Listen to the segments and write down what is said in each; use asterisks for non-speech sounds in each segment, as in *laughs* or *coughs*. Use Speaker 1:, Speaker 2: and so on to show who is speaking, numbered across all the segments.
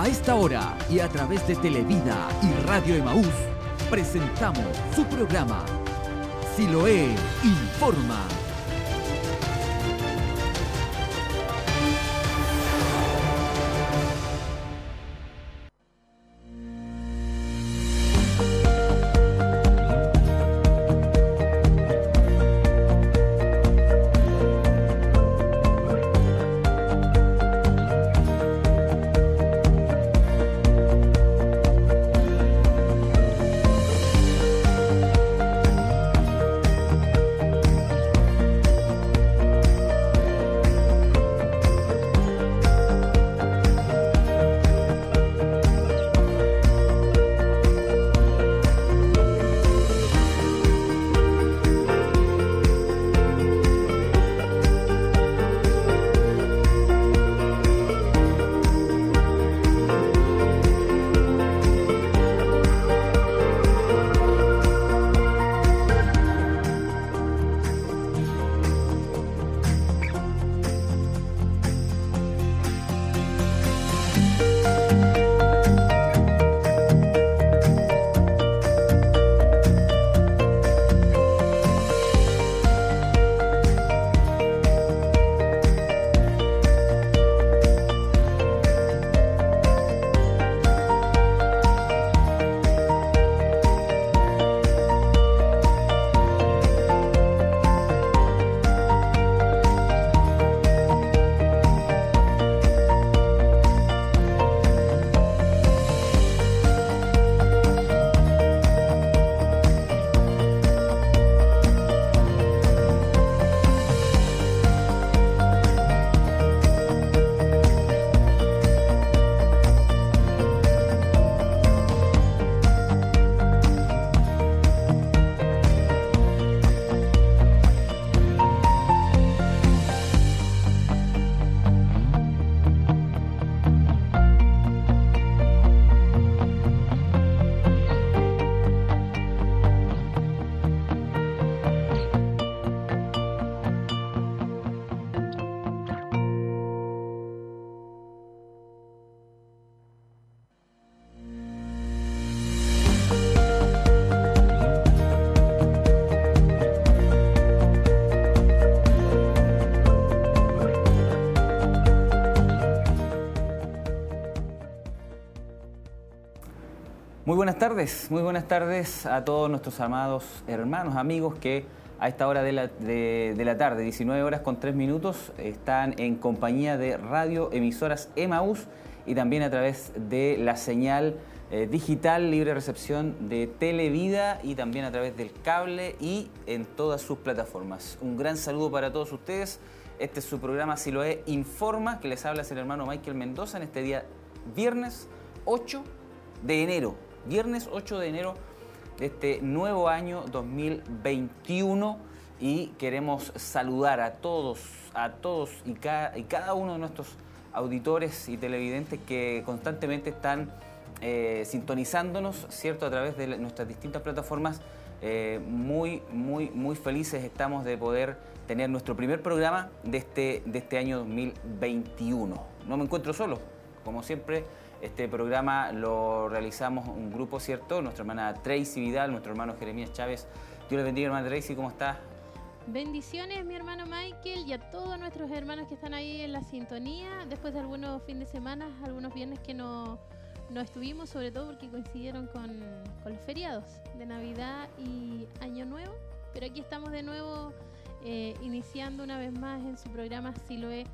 Speaker 1: A esta hora y a través de Televida y Radio Emaús, presentamos su programa Siloé Informa.
Speaker 2: Buenas tardes, muy buenas tardes a todos nuestros amados hermanos, amigos que a esta hora de la, tarde, 19 horas con 3 minutos, están en compañía de radio emisoras Emaús y también a través de la señal eh, digital libre recepción de Televida y también a través del cable y en todas sus plataformas. Un gran saludo para todos ustedes. Este es su programa Si lo es Informa, que les habla el hermano Michael Mendoza en este día viernes 8 de enero viernes 8 de enero de este nuevo año 2021 y queremos saludar a todos, a todos y cada, y cada uno de nuestros auditores y televidentes que constantemente están eh, sintonizándonos, ¿cierto? A través de nuestras distintas plataformas. Eh, muy, muy, muy felices estamos de poder tener nuestro primer programa de este, de este año 2021. No me encuentro solo, como siempre este programa lo realizamos un grupo, ¿cierto? Nuestra hermana Tracy Vidal, nuestro hermano Jeremías Chávez. Dios les bendiga, hermana Tracy, ¿cómo estás?
Speaker 3: Bendiciones, mi hermano Michael, y a todos nuestros hermanos que están ahí en la sintonía. Después de algunos fines de semana, algunos viernes que no, no estuvimos, sobre todo porque coincidieron con, los feriados de Navidad y Año Nuevo. Pero aquí estamos de nuevo eh, iniciando una vez más en su programa Siloé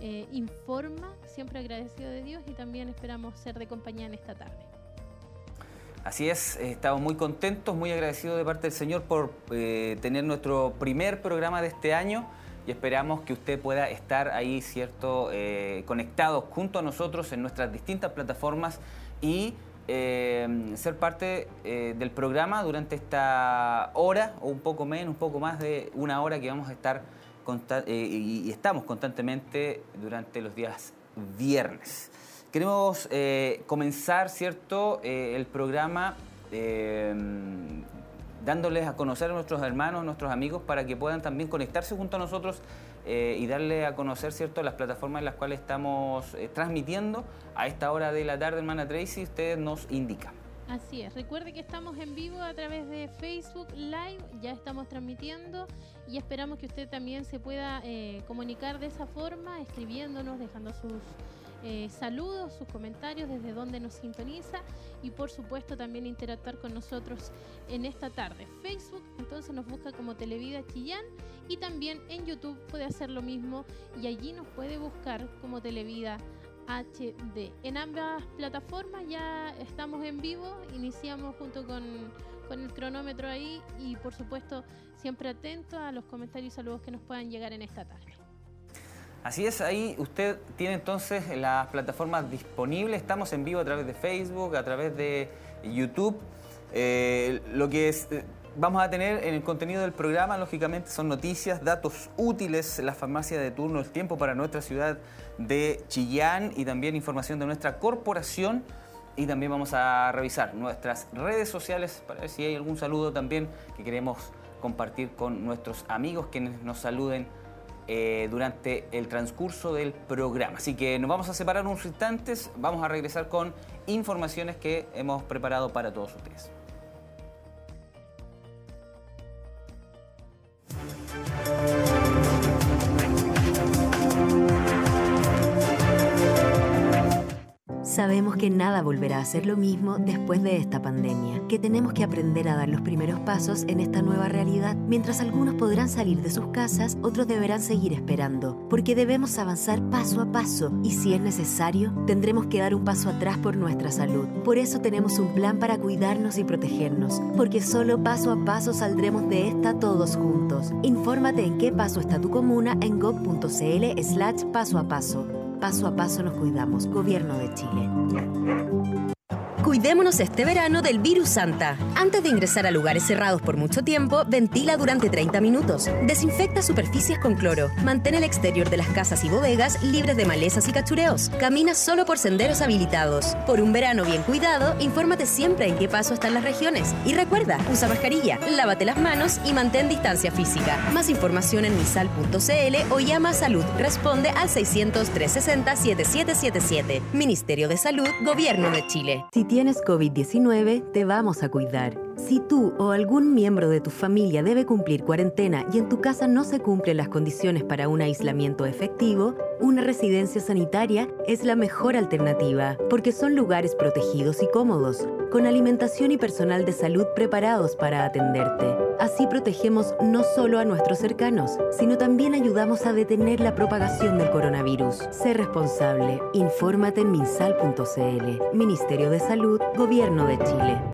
Speaker 3: eh, informa, siempre agradecido de Dios y también esperamos ser de compañía en esta tarde.
Speaker 2: Así es, estamos muy contentos, muy agradecidos de parte del Señor por eh, tener nuestro primer programa de este año y esperamos que usted pueda estar ahí, ¿cierto?, eh, conectado junto a nosotros en nuestras distintas plataformas y ser parte del programa durante esta hora o un poco menos, un poco más de una hora que vamos a estar eh, y, estamos constantemente durante los días viernes. Queremos eh, comenzar, ¿cierto?, eh, el programa dándoles a conocer a nuestros hermanos, nuestros amigos, para que puedan también conectarse junto a nosotros y darle a conocer cierto las plataformas en las cuales estamos transmitiendo a esta hora de la tarde, hermana Tracy, usted nos indica.
Speaker 3: Así es, recuerde que estamos en vivo a través de Facebook Live, ya estamos transmitiendo y esperamos que usted también se pueda eh, comunicar de esa forma, escribiéndonos, dejando sus eh, saludos, sus comentarios, desde donde nos sintoniza y por supuesto también interactuar con nosotros en esta tarde. Facebook entonces nos busca como Televida Chillán y también en YouTube puede hacer lo mismo y allí nos puede buscar como Televida HD. En ambas plataformas ya estamos en vivo, iniciamos junto con, con el cronómetro ahí y por supuesto siempre atento a los comentarios y saludos que nos puedan llegar en esta tarde.
Speaker 2: Así es, ahí usted tiene entonces las plataformas disponibles. Estamos en vivo a través de Facebook, a través de YouTube. Eh, lo que es, eh, vamos a tener en el contenido del programa, lógicamente, son noticias, datos útiles, la farmacia de turno, el tiempo para nuestra ciudad de Chillán y también información de nuestra corporación. Y también vamos a revisar nuestras redes sociales para ver si hay algún saludo también que queremos compartir con nuestros amigos quienes nos saluden eh, durante el transcurso del programa. Así que nos vamos a separar unos instantes, vamos a regresar con informaciones que hemos preparado para todos ustedes.
Speaker 4: Sabemos que nada volverá a ser lo mismo después de esta pandemia, que tenemos que aprender a dar los primeros pasos en esta nueva realidad. Mientras algunos podrán salir de sus casas, otros deberán seguir esperando, porque debemos avanzar paso a paso y si es necesario, tendremos que dar un paso atrás por nuestra salud. Por eso tenemos un plan para cuidarnos y protegernos, porque solo paso a paso saldremos de esta todos juntos. Infórmate en qué paso está tu comuna en gov.cl slash paso a paso. Paso a paso nos cuidamos. Gobierno de Chile.
Speaker 5: Cuidémonos este verano del virus Santa. Antes de ingresar a lugares cerrados por mucho tiempo, ventila durante 30 minutos. Desinfecta superficies con cloro. Mantén el exterior de las casas y bodegas libres de malezas y cachureos. Camina solo por senderos habilitados. Por un verano bien cuidado, infórmate siempre en qué paso están las regiones. Y recuerda, usa mascarilla, lávate las manos y mantén distancia física. Más información en misal.cl o llama a salud. Responde al 600 360 7777. Ministerio de Salud, Gobierno de Chile
Speaker 4: tienes COVID-19, te vamos a cuidar. Si tú o algún miembro de tu familia debe cumplir cuarentena y en tu casa no se cumplen las condiciones para un aislamiento efectivo, una residencia sanitaria es la mejor alternativa, porque son lugares protegidos y cómodos, con alimentación y personal de salud preparados para atenderte. Así protegemos no solo a nuestros cercanos, sino también ayudamos a detener la propagación del coronavirus. Sé responsable. Infórmate en minsal.cl. Ministerio de Salud, Gobierno de Chile.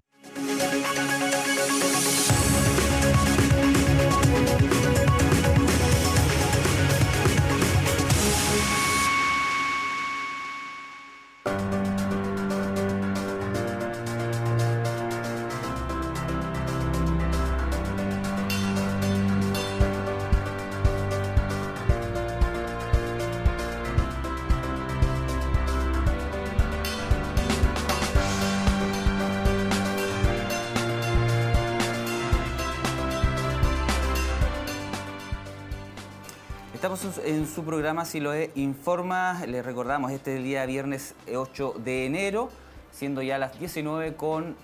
Speaker 2: Su programa Si lo es, informa. Les recordamos, este es el día viernes 8 de enero, siendo ya las 19 con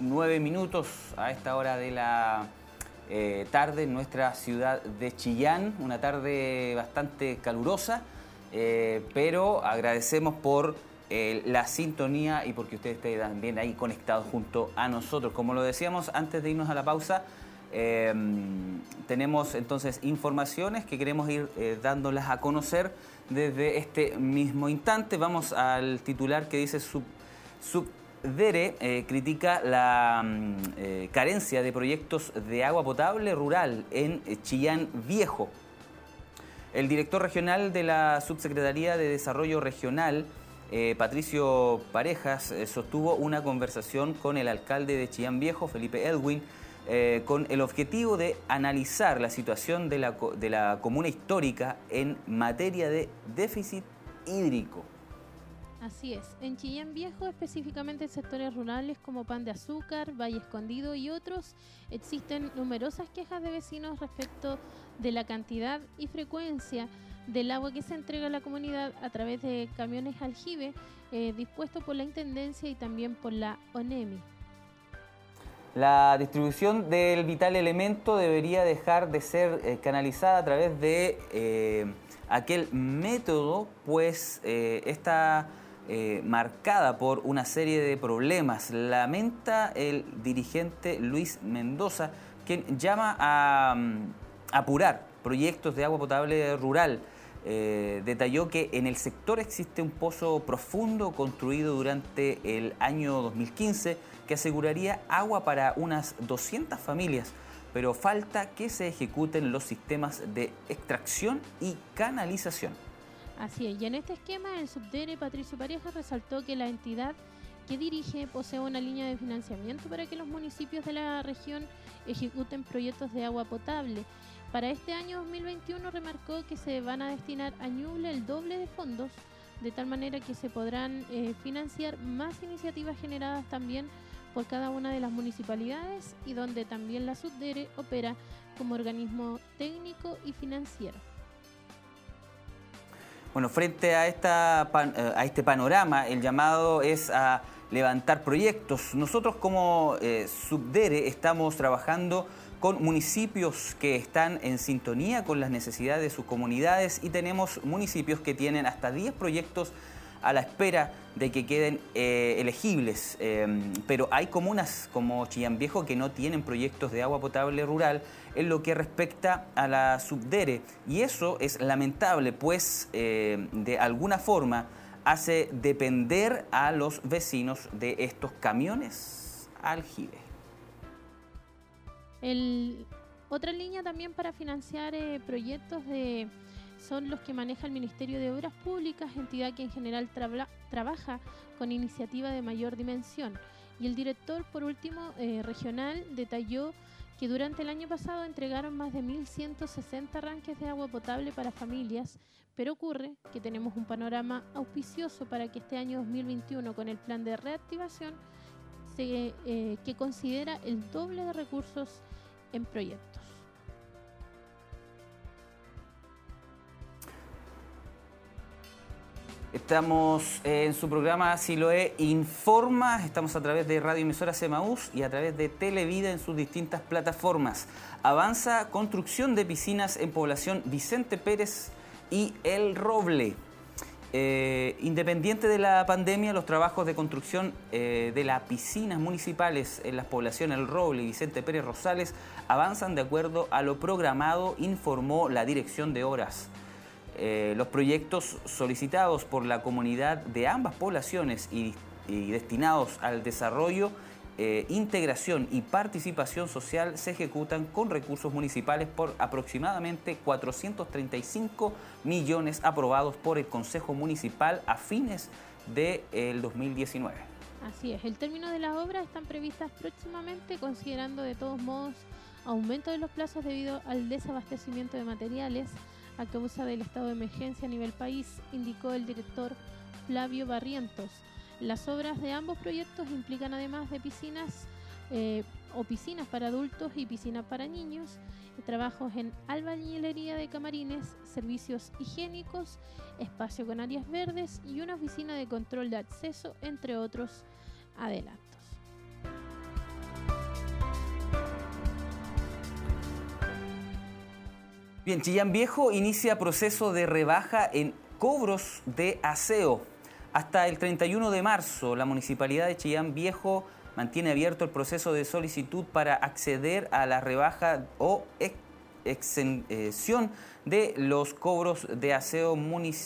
Speaker 2: 9 minutos a esta hora de la eh, tarde en nuestra ciudad de Chillán. Una tarde bastante calurosa, eh, pero agradecemos por eh, la sintonía y porque ustedes estén también ahí conectados junto a nosotros. Como lo decíamos antes de irnos a la pausa, Em, tenemos entonces informaciones que queremos ir eh, dándolas a conocer desde este mismo instante. Vamos al titular que dice sub, Subdere eh, critica la mm, eh, carencia de proyectos de agua potable rural en Chillán Viejo. El director regional de la Subsecretaría de Desarrollo Regional, Patricio Parejas, sostuvo una conversación con el alcalde de Chillán Viejo, Felipe Edwin, eh, con el objetivo de analizar la situación de la, de la comuna histórica en materia de déficit hídrico.
Speaker 3: Así es. En Chillán Viejo, específicamente en sectores rurales como Pan de Azúcar, Valle Escondido y otros, existen numerosas quejas de vecinos respecto de la cantidad y frecuencia del agua que se entrega a la comunidad a través de camiones aljibe eh, dispuestos por la Intendencia y también por la ONEMI.
Speaker 2: La distribución del vital elemento debería dejar de ser eh, canalizada a través de eh, aquel método, pues eh, marcada por una serie de problemas. Lamenta el dirigente Luis Mendoza, quien llama a, mm, apurar proyectos de agua potable rural. Eh, detalló que en el sector existe un pozo profundo construido durante el año 2015 que aseguraría agua para unas 200 familias, pero falta que se ejecuten los sistemas de extracción y canalización.
Speaker 3: Así es, y en este esquema el subdere Patricio Pareja resaltó que la entidad que dirige posee una línea de financiamiento para que los municipios de la región ejecuten proyectos de agua potable. Para este año 2021 remarcó que se van a destinar a Ñuble el doble de fondos, de tal manera que se podrán eh, financiar más iniciativas generadas también por cada una de las municipalidades y donde también la subdere opera como organismo técnico y financiero.
Speaker 2: Bueno, frente a, esta, eh, a este panorama, el llamado es a levantar proyectos. Nosotros como eh, Subdere estamos trabajando con municipios que están en sintonía con las necesidades de sus comunidades y tenemos municipios que tienen hasta 10 proyectos a la espera de que queden eh, elegibles. Em, pero hay comunas como Chillán Viejo que no tienen proyectos de agua potable rural en lo que respecta a la subdere. Y eso es lamentable, pues eh, de alguna forma hace depender a los vecinos de estos camiones aljibe.
Speaker 3: otra línea también para financiar eh, proyectos de son los que maneja el Ministerio de Obras Públicas, entidad que en general trabaja con iniciativa de mayor dimensión. Y el director, por último, eh, regional, detalló que durante el año pasado entregaron más de 1.160 arranques de agua potable para familias, pero ocurre que tenemos un panorama auspicioso para que este año 2021, con el plan de reactivación, se, eh, que considera el doble de recursos en proyectos.
Speaker 2: Estamos en su programa Siloe Informa, estamos a través de Radio Emisora Semaús y a través de Televida en sus distintas plataformas. Avanza construcción de piscinas en población Vicente Pérez y El Roble. Eh, independiente de la pandemia, los trabajos de construcción eh, de las piscinas municipales en las poblaciones El Roble y Vicente Pérez Rosales avanzan de acuerdo a lo programado, informó la Dirección de Obras. Eh, los proyectos solicitados por la comunidad de ambas poblaciones y, destinados al desarrollo, eh, integración y participación social se ejecutan con recursos municipales por aproximadamente 435 millones aprobados por el Consejo Municipal a fines del 2019.
Speaker 3: Así es, el término de las obras están previstas próximamente considerando de todos modos aumento de los plazos debido al desabastecimiento de materiales a causa del estado de emergencia a nivel país, indicó el director Flavio Barrientos. Las obras de ambos proyectos implican además de piscinas eh, o piscinas para adultos y piscinas para niños, trabajos en albañilería de camarines, servicios higiénicos, espacio con áreas verdes y una oficina de control de acceso, entre otros adelantos.
Speaker 2: Bien, Chillán Viejo inicia proceso de rebaja en cobros de aseo. Hasta el 31 de marzo, la Municipalidad de Chillán Viejo mantiene abierto el proceso de solicitud para acceder a la rebaja o exención de los cobros de aseo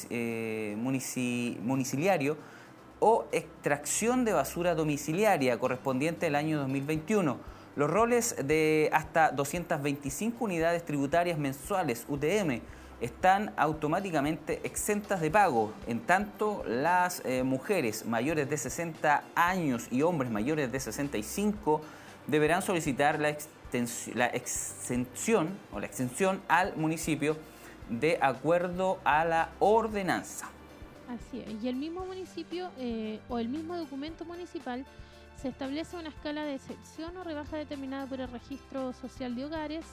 Speaker 2: eh, municiliario o extracción de basura domiciliaria correspondiente al año 2021 los roles de hasta 225 unidades tributarias mensuales UTM están automáticamente exentas de pago, en tanto las eh, mujeres mayores de 60 años y hombres mayores de 65 deberán solicitar la, la exención o la extensión al municipio de acuerdo a la ordenanza.
Speaker 3: Así es. Y el mismo municipio eh, o el mismo documento municipal se establece una escala de excepción o rebaja determinada por el registro social de hogares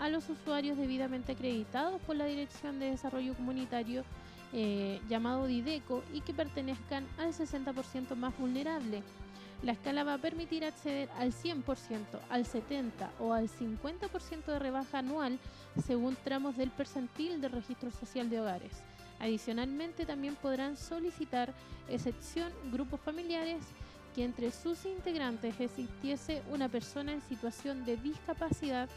Speaker 3: a los usuarios debidamente acreditados por la Dirección de Desarrollo Comunitario eh, llamado DIDECO y que pertenezcan al 60% más vulnerable. La escala va a permitir acceder al 100%, al 70% o al 50% de rebaja anual según tramos del percentil del registro social de hogares. Adicionalmente, también podrán solicitar excepción grupos familiares que entre sus integrantes existiese una persona en situación de discapacidad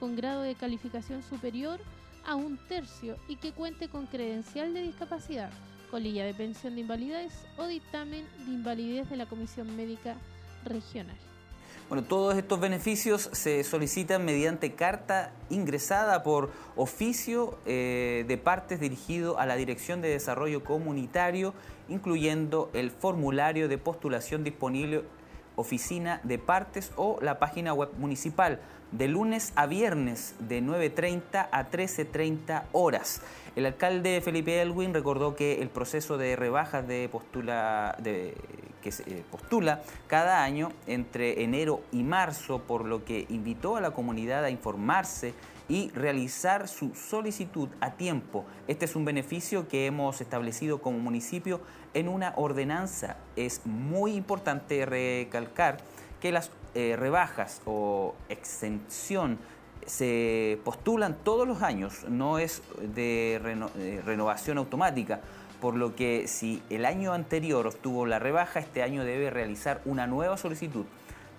Speaker 3: con grado de calificación superior a un tercio y que cuente con credencial de discapacidad, colilla de pensión de invalidez o dictamen de invalidez de la Comisión Médica Regional.
Speaker 2: Bueno, todos estos beneficios se solicitan mediante carta ingresada por oficio eh, de partes dirigido a la Dirección de Desarrollo Comunitario, incluyendo el formulario de postulación disponible oficina de partes o la página web municipal de lunes a viernes de 9.30 a 13.30 horas. El alcalde Felipe Elwin recordó que el proceso de rebajas de postula, de, que se eh, postula cada año entre enero y marzo, por lo que invitó a la comunidad a informarse y realizar su solicitud a tiempo. Este es un beneficio que hemos establecido como municipio en una ordenanza. Es muy importante recalcar que las eh, rebajas o exención se postulan todos los años, no es de eh, renovación automática, por lo que si el año anterior obtuvo la rebaja, este año debe realizar una nueva solicitud.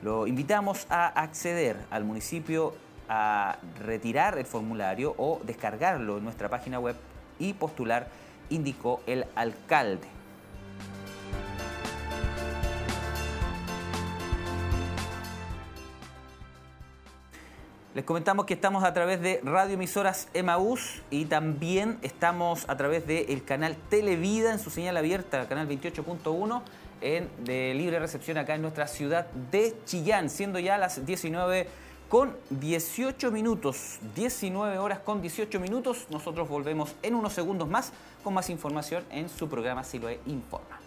Speaker 2: Lo invitamos a acceder al municipio a retirar el formulario o descargarlo en nuestra página web y postular, indicó el alcalde. Les comentamos que estamos a través de Radio Emisoras Emaús y también estamos a través del canal Televida en su señal abierta, canal 28.1 en de libre recepción acá en nuestra ciudad de Chillán, siendo ya las 19 con 18 minutos, 19 horas con 18 minutos. Nosotros volvemos en unos segundos más con más información en su programa Siloe Informa.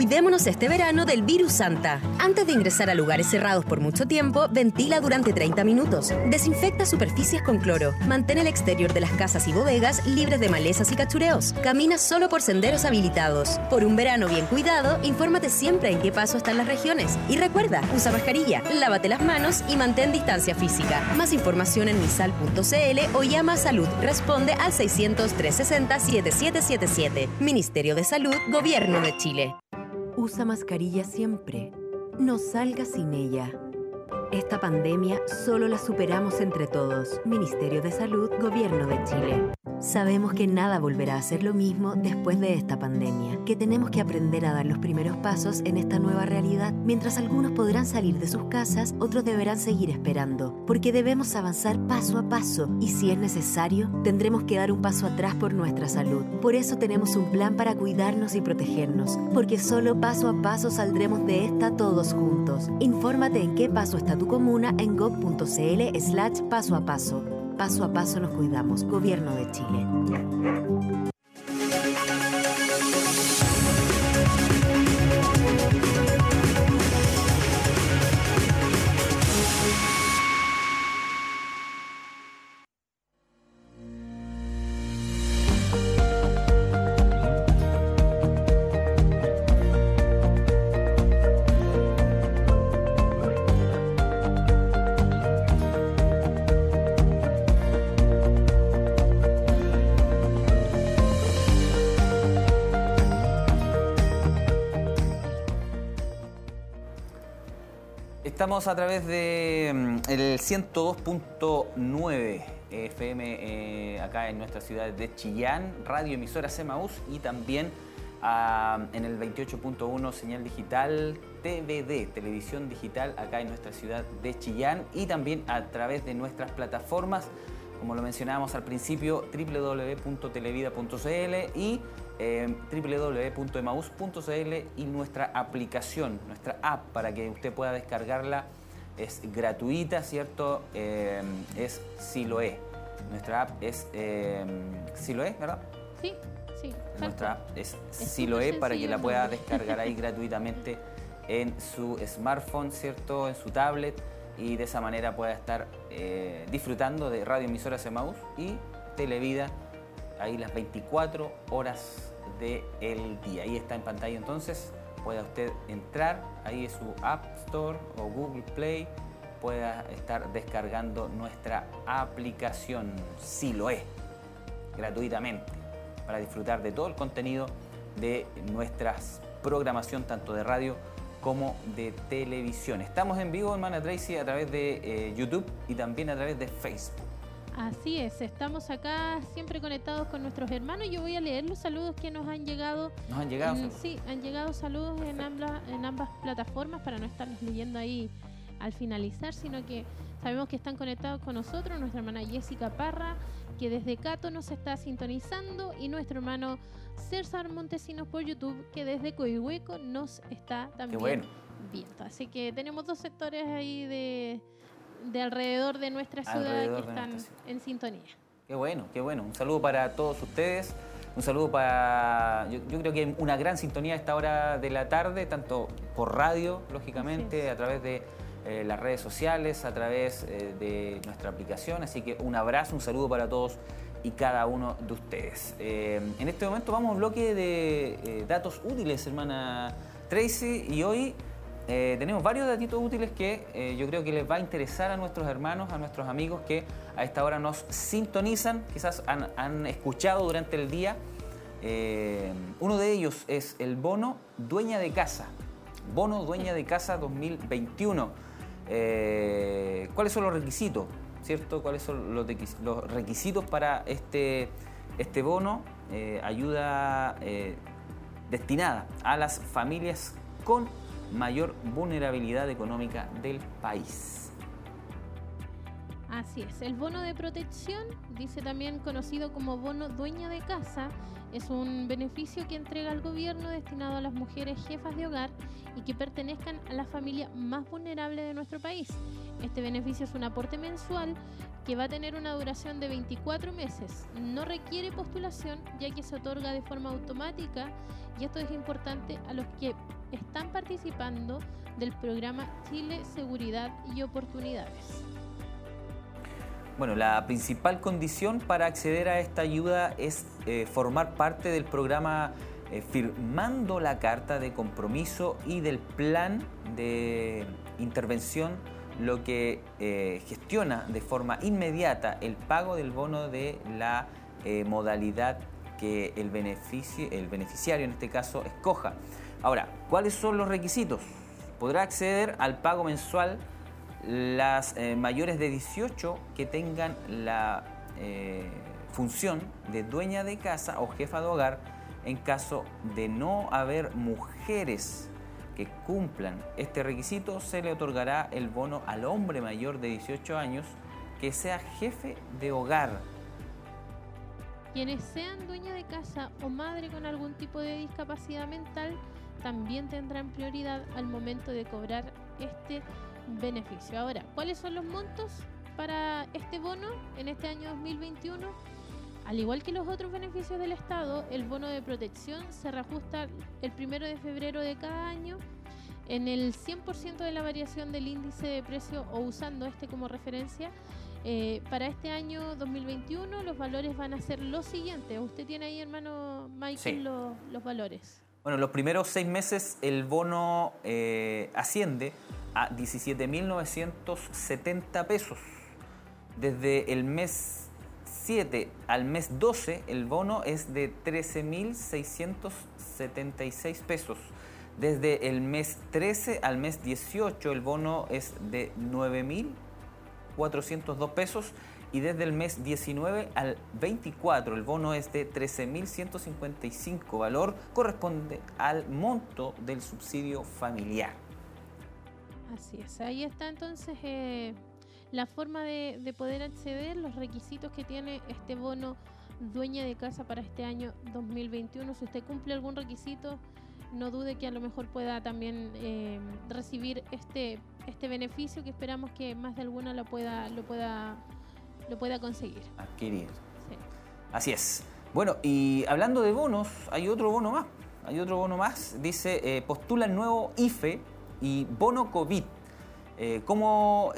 Speaker 5: Cuidémonos este verano del virus Santa. Antes de ingresar a lugares cerrados por mucho tiempo, ventila durante 30 minutos. Desinfecta superficies con cloro. Mantén el exterior de las casas y bodegas libres de malezas y cachureos. Camina solo por senderos habilitados. Por un verano bien cuidado, infórmate siempre en qué paso están las regiones. Y recuerda, usa mascarilla, lávate las manos y mantén distancia física. Más información en misal.cl o llama a Salud. Responde al 600 360 7777. Ministerio de Salud, Gobierno de Chile.
Speaker 4: Usa mascarilla siempre. No salga sin ella. Esta pandemia solo la superamos entre todos. Ministerio de Salud, Gobierno de Chile. Sabemos que nada volverá a ser lo mismo después de esta pandemia, que tenemos que aprender a dar los primeros pasos en esta nueva realidad. Mientras algunos podrán salir de sus casas, otros deberán seguir esperando, porque debemos avanzar paso a paso y si es necesario, tendremos que dar un paso atrás por nuestra salud. Por eso tenemos un plan para cuidarnos y protegernos, porque solo paso a paso saldremos de esta todos juntos. Infórmate en qué paso está tu comuna en gov.cl slash paso a paso. Paso a paso nos cuidamos. Gobierno de Chile.
Speaker 2: A través de mm, el 102.9 FM eh, acá en nuestra ciudad de Chillán, radio emisora Semaús y también ah, en el 28.1 señal digital TVD, televisión digital acá en nuestra ciudad de Chillán y también a través de nuestras plataformas, como lo mencionábamos al principio, www.televida.cl y eh, www.emaus.cl y nuestra aplicación, nuestra app, para que usted pueda descargarla es gratuita, ¿cierto? Eh, es Siloe. Nuestra app es eh, Siloe, ¿verdad?
Speaker 3: Sí, sí.
Speaker 2: Nuestra app es, Siloe para que la pueda descargar ahí *laughs* gratuitamente en su smartphone, ¿cierto? En su tablet y de esa manera pueda estar eh, disfrutando de Radio Emisoras Emaús y Televida ahí las 24 horas del día. Ahí está en pantalla entonces, pueda usted entrar, ahí es su App Store o Google Play, pueda estar descargando nuestra aplicación, si lo es, gratuitamente, para disfrutar de todo el contenido de nuestra programación, tanto de radio como de televisión. Estamos en vivo, hermana Tracy, a través de eh, YouTube y también a través de Facebook.
Speaker 3: Así es, estamos acá siempre conectados con nuestros hermanos. Yo voy a leer los saludos que nos han llegado.
Speaker 2: ¿Nos han llegado?
Speaker 3: sí, han llegado saludos en ambas, en ambas plataformas para no estarlos leyendo ahí al finalizar, sino que sabemos que están conectados con nosotros, nuestra hermana Jessica Parra, que desde Cato nos está sintonizando, y nuestro hermano César Montesinos por YouTube, que desde Coihueco nos está también viendo. Así que tenemos dos sectores ahí de, alrededor de nuestra ciudad que están en sintonía.
Speaker 2: Qué bueno, qué bueno. Un saludo para todos ustedes. Un saludo para. Yo, creo que hay una gran sintonía a esta hora de la tarde, tanto por radio, lógicamente, a través de eh, las redes sociales, a través eh, de nuestra aplicación. Así que un abrazo, un saludo para todos y cada uno de ustedes. Eh, en este momento vamos a un bloque de datos útiles, hermana Tracy, y hoy tenemos varios datitos útiles que yo creo que les va a interesar a nuestros hermanos, a nuestros amigos que a esta hora nos sintonizan, quizás han, escuchado durante el día. uno de ellos es el bono dueña de casa. Bono dueña de casa 2021. Eh, cuáles son los requisitos, ¿cierto? ¿Cuáles son los, requisitos para este, este bono? Eh, ayuda eh, destinada a las familias con mayor vulnerabilidad económica del país.
Speaker 3: Así es, el bono de protección, dice también conocido como bono dueña de casa, es un beneficio que entrega el gobierno destinado a las mujeres jefas de hogar y que pertenezcan a la familia más vulnerable de nuestro país. Este beneficio es un aporte mensual que va a tener una duración de 24 meses. No requiere postulación ya que se otorga de forma automática y esto es importante a los que están participando del programa Chile Seguridad y Oportunidades.
Speaker 2: Bueno, la principal condición para acceder a esta ayuda es eh, formar parte del programa eh, firmando la carta de compromiso y del plan de intervención, lo que eh, gestiona de forma inmediata el pago del bono de la modalidad que el, el beneficiario en este caso escoja. Ahora, ¿cuáles son los requisitos? Podrá acceder al pago mensual las eh, mayores de 18 que tengan la eh, función de dueña de casa o jefa de hogar en caso de no haber mujeres que cumplan este requisito, se le otorgará el bono al hombre mayor de 18 años que sea jefe de hogar.
Speaker 3: Quienes sean dueña de casa o madre con algún tipo de discapacidad mental también tendrán prioridad al momento de cobrar este beneficio. Ahora, ¿cuáles son los montos para este bono en este año 2021? Al igual que los otros beneficios del Estado, el bono de protección se reajusta el primero de febrero de cada año en el 100% de la variación del índice de precio o usando este como referencia. Eh, para este año 2021 los valores van a ser los siguientes. Usted tiene ahí, hermano Michael, los, valores.
Speaker 2: Bueno, los primeros seis meses el bono eh, asciende a 17.970 pesos. Desde el mes 7 al mes 12 el bono es de 13.676 pesos. Desde el mes 13 al mes 18 el bono es de 9.402 pesos y desde el mes 19 al 24 el bono es de 13.155 valor corresponde al monto del subsidio familiar.
Speaker 3: Así es, ahí está entonces eh, la forma de, poder acceder, los requisitos que tiene este bono dueña de casa para este año 2021. Si usted cumple algún requisito, no dude que a lo mejor pueda también eh, recibir este, este beneficio que esperamos que más de alguna lo pueda, lo pueda, lo pueda conseguir.
Speaker 2: Adquirir. Así es. Bueno, y hablando de bonos, hay otro bono más. Hay otro bono más. Dice, eh, postula el nuevo IFE y bono COVID. Eh, ¿Cómo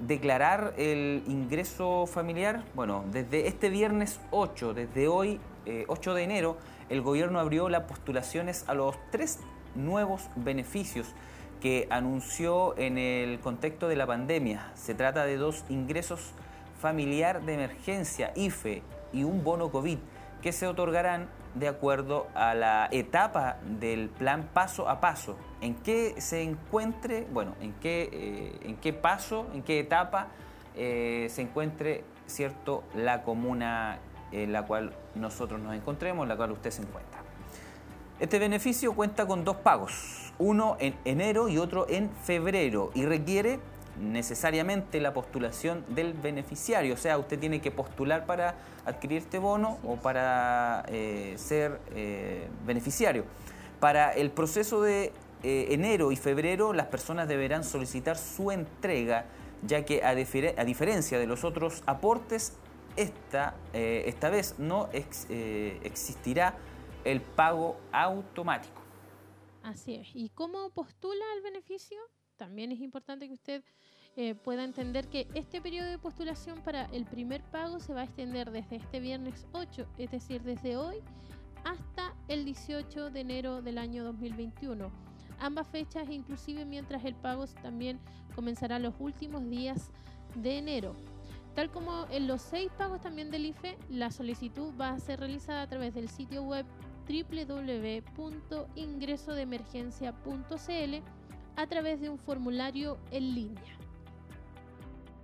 Speaker 2: declarar el ingreso familiar? Bueno, desde este viernes 8, desde hoy, 8 de enero, el gobierno abrió las postulaciones a los tres nuevos beneficios que anunció en el contexto de la pandemia. Se trata de dos ingresos familiar de emergencia, IFE, y un bono COVID, que se otorgarán de acuerdo a la etapa del plan paso a paso. En qué se encuentre, bueno, en qué, eh, en qué paso, en qué etapa eh, se encuentre, ¿cierto?, la comuna en la cual nosotros nos encontremos, en la cual usted se encuentra. Este beneficio cuenta con dos pagos, uno en enero y otro en febrero, y requiere necesariamente la postulación del beneficiario, o sea, usted tiene que postular para adquirir este bono o para eh, ser eh, beneficiario. Para el proceso de eh, enero y febrero, las personas deberán solicitar su entrega, ya que a, diferencia de los otros aportes, esta, esta vez no existirá el pago automático.
Speaker 3: Así es. ¿Y cómo postula el beneficio? También es importante que usted eh, pueda entender que este periodo de postulación para el primer pago se va a extender desde este viernes 8, es decir, desde hoy hasta el 18 de enero del año 2021. Ambas fechas, inclusive mientras el pago también comenzará los últimos días de enero. Tal como en los seis pagos también del IFE, la solicitud va a ser realizada a través del sitio web www.ingresodeemergencia.cl a través de un formulario en línea.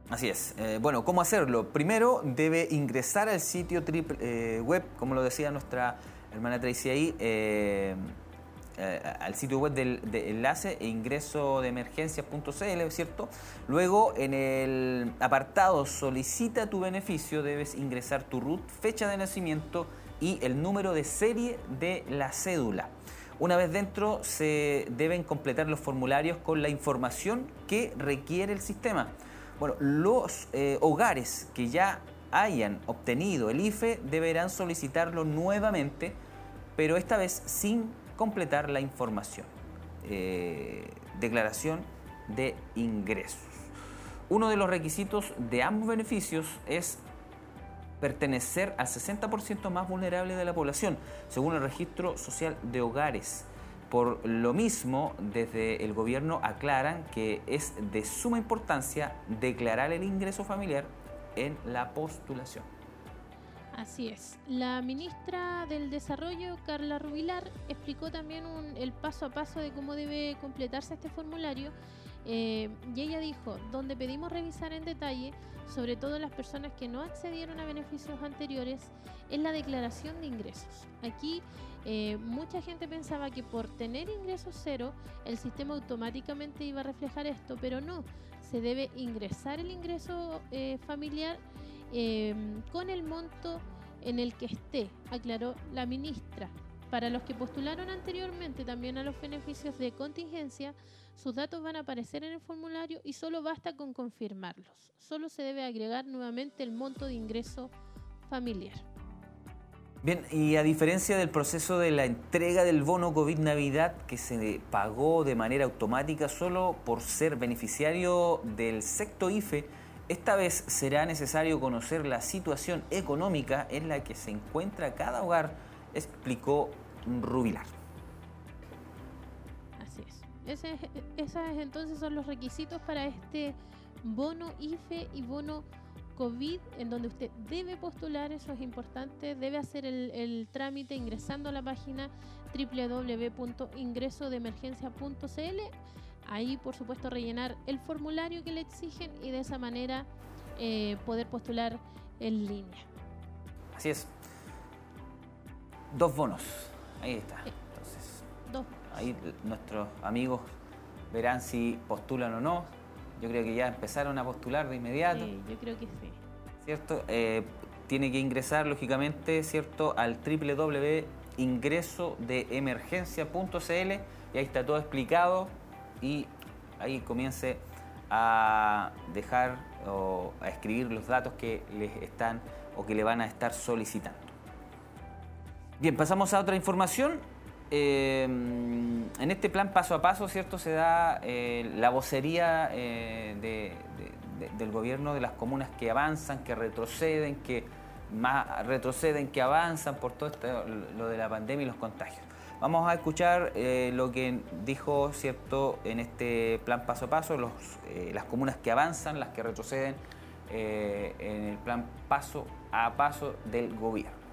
Speaker 2: Así es. Eh, bueno, ¿cómo hacerlo? Primero debe ingresar al sitio eh, web, como lo decía nuestra hermana Tracy ahí, eh, al sitio web del, enlace e ingreso de emergencias.cl, ¿cierto? Luego en el apartado solicita tu beneficio debes ingresar tu RUT, fecha de nacimiento y el número de serie de la cédula. Una vez dentro se deben completar los formularios con la información que requiere el sistema. Bueno, los eh, hogares que ya hayan obtenido el IFE deberán solicitarlo nuevamente, pero esta vez sin completar la información. Eh, declaración de ingresos. Uno de los requisitos de ambos beneficios es pertenecer al 60% más vulnerable de la población, según el registro social de hogares. Por lo mismo, desde el gobierno aclaran que es de suma importancia declarar el ingreso familiar en la postulación.
Speaker 3: Así es. La ministra del Desarrollo, Carla Rubilar, explicó también el paso a paso de cómo debe completarse este formulario eh, y ella dijo, donde pedimos revisar en detalle, sobre todo las personas que no accedieron a beneficios anteriores, es la declaración de ingresos. Aquí eh, mucha gente pensaba que por tener ingresos cero, el sistema automáticamente iba a reflejar esto, pero no, se debe ingresar el ingreso eh, familiar con el monto en el que esté, aclaró la ministra. Para los que postularon anteriormente también a los beneficios de contingencia, sus datos van a aparecer en el formulario y solo basta con confirmarlos. Solo se debe agregar nuevamente el monto de ingreso familiar.
Speaker 2: Bien, y a diferencia del proceso de la entrega del bono COVID Navidad que se pagó de manera automática solo por ser beneficiario del sector IFE, esta vez será necesario conocer la situación económica en la que se encuentra cada hogar, explicó Rubilar.
Speaker 3: Ese, esos entonces son los requisitos para este bono IFE y bono COVID, en donde usted debe postular, eso es importante, debe hacer el, trámite ingresando a la página www.ingresodeemergencia.cl. Ahí, por supuesto, rellenar el formulario que le exigen y de esa manera eh, poder postular en línea.
Speaker 2: Así es. Dos bonos. Ahí está. Entonces, dos ahí nuestros amigos verán si postulan o no. Yo creo que ya empezaron a postular de inmediato.
Speaker 3: Sí, yo creo que sí.
Speaker 2: ¿Cierto? Eh, tiene que ingresar, lógicamente, ¿cierto?, al ingreso de emergencia.cl y ahí está todo explicado y ahí comience a dejar o a escribir los datos que les están o que le van a estar solicitando. Bien, pasamos a otra información. Eh, en este plan paso a paso, ¿cierto? Se da eh, la vocería eh, del gobierno de las comunas que avanzan, que retroceden, que más retroceden, que avanzan por todo esto, lo de la pandemia y los contagios. Vamos a escuchar lo que dijo, ¿cierto?, en este plan paso a paso, los, las comunas que avanzan, las que retroceden en el plan paso a paso del gobierno.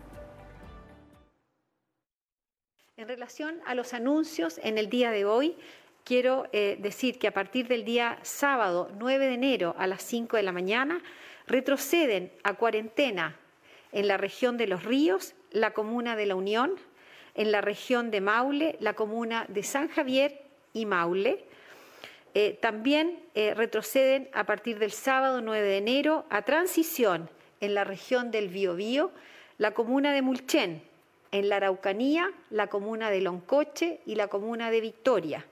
Speaker 6: En relación a los anuncios en el día de hoy, quiero eh, decir que a partir del día sábado 9 de enero a las 5 de la mañana retroceden a cuarentena en la región de Los Ríos, la comuna de La Unión, en la región de Maule, la comuna de San Javier y Maule. Eh, también eh, retroceden a partir del sábado 9 de enero a transición en la región del Biobío, la comuna de Mulchen, en la Araucanía, la comuna de Loncoche y la comuna de Victoria.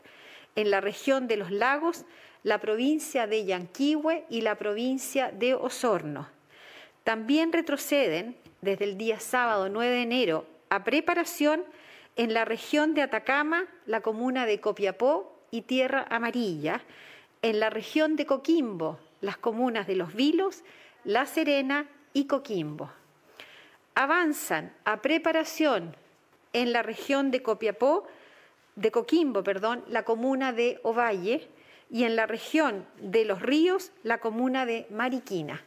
Speaker 6: En la región de los lagos, la provincia de Yanquihue y la provincia de Osorno. También retroceden desde el día sábado 9 de enero a preparación en la región de Atacama, la comuna de Copiapó y Tierra Amarilla, en la región de Coquimbo, las comunas de Los Vilos, La Serena y Coquimbo avanzan a preparación en la región de Copiapó, de Coquimbo, perdón, la comuna de Ovalle, y en la región de Los Ríos, la comuna de Mariquina.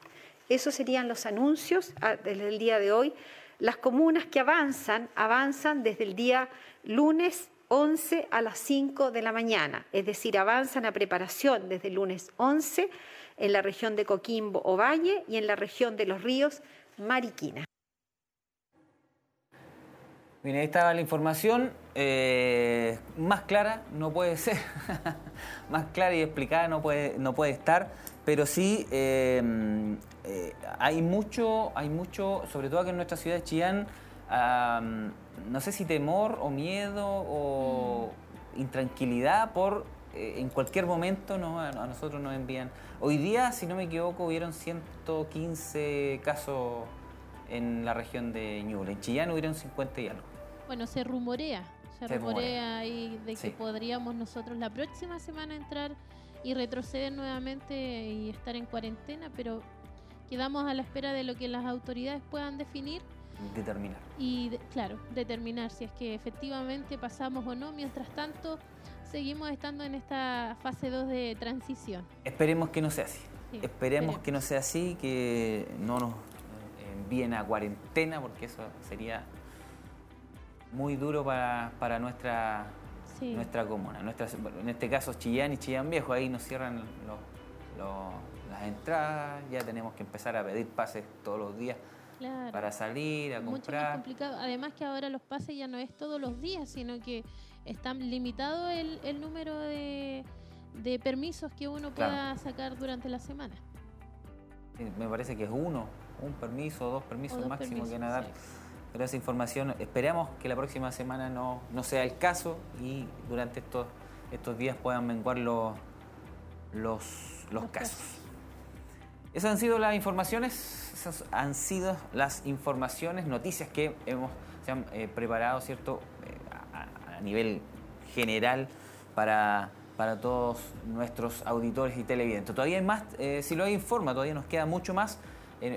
Speaker 6: Esos serían los anuncios ah, desde el día de hoy. Las comunas que avanzan, avanzan desde el día lunes 11 a las 5 de la mañana, es decir, avanzan a preparación desde el lunes 11 en la región de Coquimbo, Ovalle y en la región de Los Ríos, Mariquina.
Speaker 2: Bien, ahí estaba la información. Eh, más clara no puede ser. *laughs* más clara y explicada no puede, no puede estar. Pero sí em, eh, hay mucho, hay mucho, sobre todo aquí en nuestra ciudad de Chillán, no sé si temor o miedo o mm. intranquilidad por eh, en cualquier momento a nosotros nos envían. Hoy día, si no me equivoco, hubieron 115 casos en la región de Ñuble. En Chillán hubieron 50 y algo.
Speaker 3: Bueno, se rumorea, se, rumorea ahí de que podríamos nosotros la próxima semana entrar y retroceder nuevamente y estar en cuarentena, pero quedamos a la espera de lo que las autoridades puedan definir.
Speaker 2: Determinar.
Speaker 3: Y, claro, determinar si es que efectivamente pasamos o no. Mientras tanto, seguimos estando en esta fase 2 de transición.
Speaker 2: Esperemos que no sea así. esperemos, que no sea así, que no nos envíen a cuarentena, porque eso sería muy duro para, nuestra, nuestra comuna. Nuestra, en este caso Chillán y Chillán Viejo, ahí nos cierran las entradas, ya tenemos que empezar a pedir pases todos los días. Para salir, a comprar. Mucho más
Speaker 3: complicado. Además que ahora los pases ya no es todos los días, sino que está limitado el, el número de, de, permisos que uno pueda sacar durante la semana.
Speaker 2: me parece que es uno, un permiso, dos permisos máximo que nadar pero esa información esperamos que la próxima semana no, sea el caso y durante estos, estos días puedan menguar los, los, casos. Esas han sido las informaciones, esas han sido las informaciones, noticias que hemos se han eh, preparado, ¿cierto?, eh, a, nivel general para, para todos nuestros auditores y televidentes. Todavía hay más, eh, si lo hay informa, todavía nos queda mucho más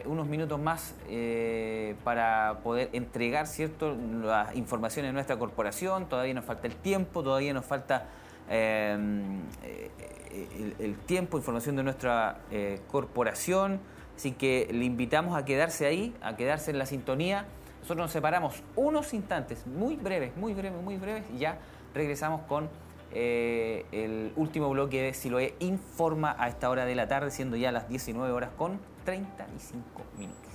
Speaker 2: unos minutos más eh, para poder entregar cierto las informaciones de nuestra corporación. Todavía nos falta el tiempo, todavía nos falta em, eh, el, tiempo, información de nuestra eh, corporación. Así que le invitamos a quedarse ahí, a quedarse en la sintonía. Nosotros nos separamos unos instantes, muy breves, muy breves, muy breves, y ya regresamos con el último bloque de Siloé Informa a esta hora de la tarde, siendo ya las 19 horas con 35 minutos.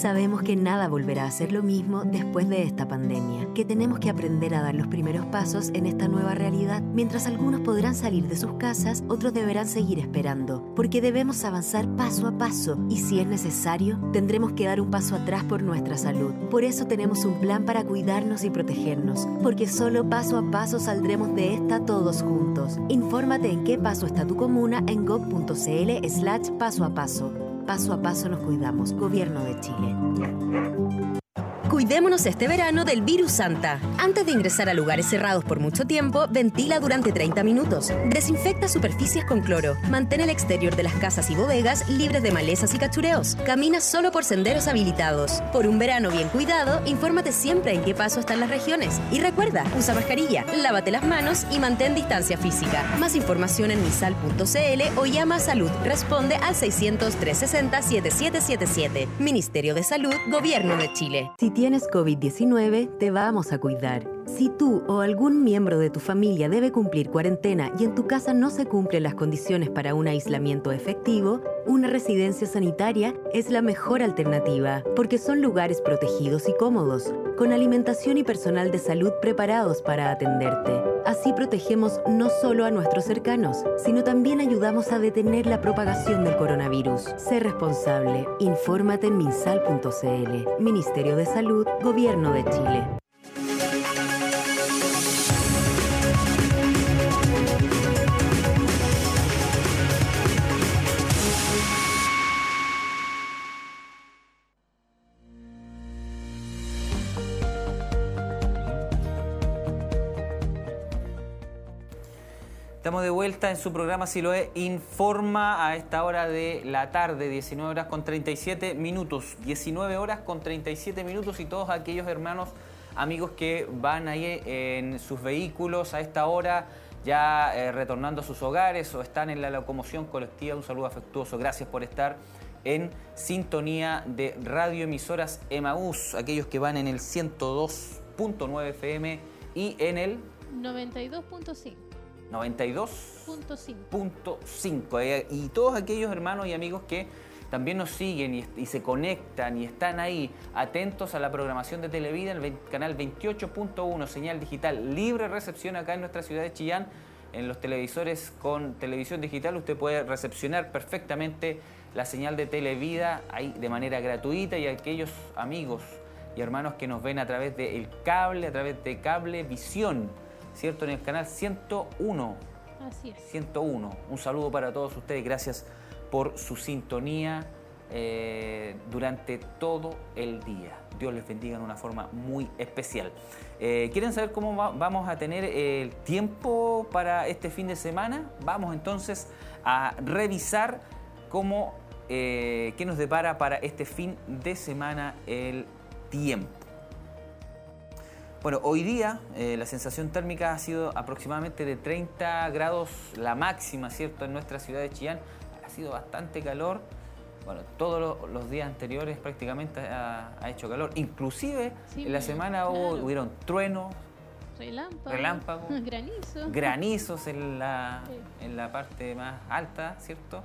Speaker 4: Sabemos que nada volverá a ser lo mismo después de esta pandemia, que tenemos que aprender a dar los primeros pasos en esta nueva realidad. Mientras algunos podrán salir de sus casas, otros deberán seguir esperando, porque debemos avanzar paso a paso y si es necesario, tendremos que dar un paso atrás por nuestra salud. Por eso tenemos un plan para cuidarnos y protegernos, porque solo paso a paso saldremos de esta todos juntos. Infórmate en qué paso está tu comuna en gov.cl slash paso a paso. Paso a paso nos cuidamos. Gobierno de Chile.
Speaker 5: Cuidémonos este verano del virus Santa. Antes de ingresar a lugares cerrados por mucho tiempo, ventila durante 30 minutos. Desinfecta superficies con cloro. Mantén el exterior de las casas y bodegas libres de malezas y cachureos. Camina solo por senderos habilitados. Por un verano bien cuidado, infórmate siempre en qué paso están las regiones. Y recuerda, usa mascarilla, lávate las manos y mantén distancia física. Más información en misal.cl o llama a Salud. Responde al 600 360 7777. Ministerio de Salud, Gobierno de Chile
Speaker 4: COVID-19, te vamos a cuidar. Si tú o algún miembro de tu familia debe cumplir cuarentena y en tu casa no se cumplen las condiciones para un aislamiento efectivo, una residencia sanitaria es la mejor alternativa, porque son lugares protegidos y cómodos, con alimentación y personal de salud preparados para atenderte. Así protegemos no solo a nuestros cercanos, sino también ayudamos a detener la propagación del coronavirus. Sé responsable. Infórmate en minsal.cl. Ministerio de Salud, Gobierno de Chile.
Speaker 2: Estamos de vuelta en su programa Siloé Informa a esta hora de la tarde, 19 horas con 37 minutos. 19 horas con 37 minutos y todos aquellos hermanos, amigos que van ahí en sus vehículos a esta hora, ya eh, retornando a sus hogares o están en la locomoción colectiva, un saludo afectuoso. Gracias por estar en sintonía de radioemisoras Emaús, aquellos que van en el 102.9 FM y en el
Speaker 3: 92.5.
Speaker 2: 92.5. Eh, y todos aquellos hermanos y amigos que también nos siguen y, se conectan y están ahí atentos a la programación de Televida, el canal 28.1, señal digital, libre recepción acá en nuestra ciudad de Chillán. En los televisores con televisión digital usted puede recepcionar perfectamente la señal de Televida ahí de manera gratuita y aquellos amigos y hermanos que nos ven a través del cable, a través de cable visión ¿cierto? En el canal 101.
Speaker 3: Así es.
Speaker 2: 101. Un saludo para todos ustedes. Gracias por su sintonía eh, durante todo el día. Dios les bendiga en una forma muy especial. Eh, ¿Quieren saber cómo vamos a tener el tiempo para este fin de semana? Vamos entonces a revisar cómo, eh, qué nos depara para este fin de semana el tiempo. Bueno, hoy día eh, la sensación térmica ha sido aproximadamente de 30 grados la máxima, ¿cierto? En nuestra ciudad de Chillán ha sido bastante calor. Bueno, todos los días anteriores prácticamente ha, hecho calor. Inclusive en la semana hubo, hubieron truenos,
Speaker 3: relámpagos, *laughs* granizos.
Speaker 2: Granizos en la, en la parte más alta, ¿cierto?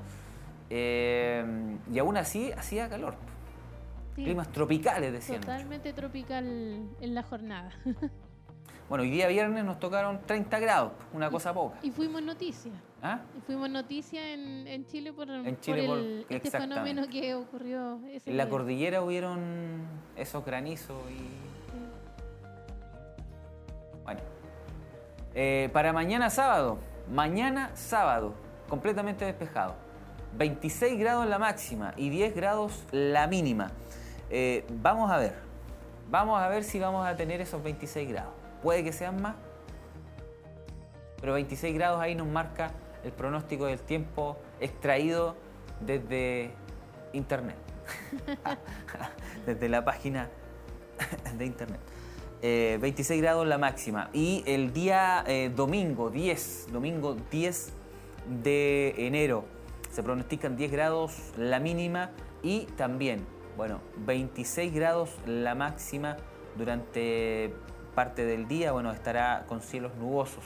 Speaker 2: Eh, y aún así hacía calor. Climas tropicales, decían.
Speaker 3: Totalmente tropical en la jornada. *laughs*
Speaker 2: bueno, hoy día viernes nos tocaron 30 grados, una cosa poca.
Speaker 3: Y fuimos noticia.
Speaker 2: ¿Ah?
Speaker 3: Y fuimos noticia en, Chile por, este fenómeno que ocurrió.
Speaker 2: en la cordillera hubieron esos granizos y... Bueno. Eh, para mañana sábado, mañana sábado, completamente despejado. 26 grados la máxima y 10 grados la mínima. Eh, vamos a ver, vamos a ver si vamos a tener esos 26 grados. Puede que sean más, pero 26 grados ahí nos marca el pronóstico del tiempo extraído desde internet, *laughs* desde la página de internet. 26 eh, grados la máxima. Y el día eh, domingo 10, domingo 10 de enero, se pronostican 10 grados la mínima y también bueno, 26 grados la máxima durante parte del día, bueno, estará con cielos nubosos.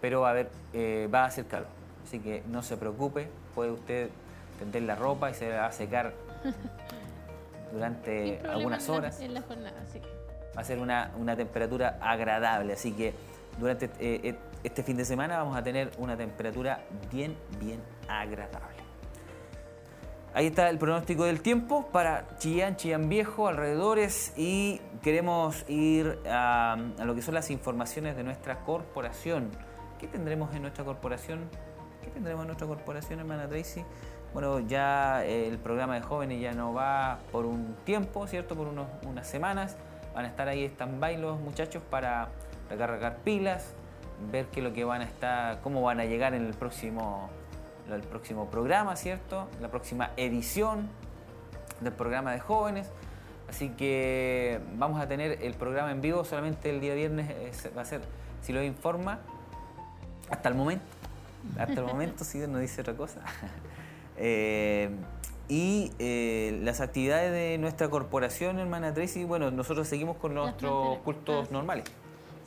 Speaker 2: Pero a ver, eh, va a hacer calor, así que no se preocupe, puede usted tender la ropa y se va a secar *laughs* durante algunas horas.
Speaker 3: En la, jornada, sí.
Speaker 2: Va a ser una, temperatura agradable, así que durante eh, eh, este fin de semana vamos a tener una temperatura bien, bien agradable. Ahí está el pronóstico del tiempo para Chillán, Chillán Viejo, alrededores y queremos ir a, lo que son las informaciones de nuestra corporación. ¿Qué tendremos en nuestra corporación? ¿Qué tendremos en nuestra corporación, hermana Tracy? Bueno, ya el programa de jóvenes ya no va por un tiempo, ¿cierto? Por unas semanas. Van a estar ahí stand-by los muchachos para recargar pilas, ver qué es lo que van a estar, cómo van a llegar en el próximo el próximo programa, ¿cierto? La próxima edición del programa de jóvenes. Así que vamos a tener el programa en vivo solamente el día viernes, eh, va a ser, si lo informa, hasta el momento, hasta el momento, si no dice otra cosa. *laughs* Eh, y eh, las actividades de nuestra corporación, hermana Tracy, bueno, nosotros seguimos con nuestros cultos ah, normales.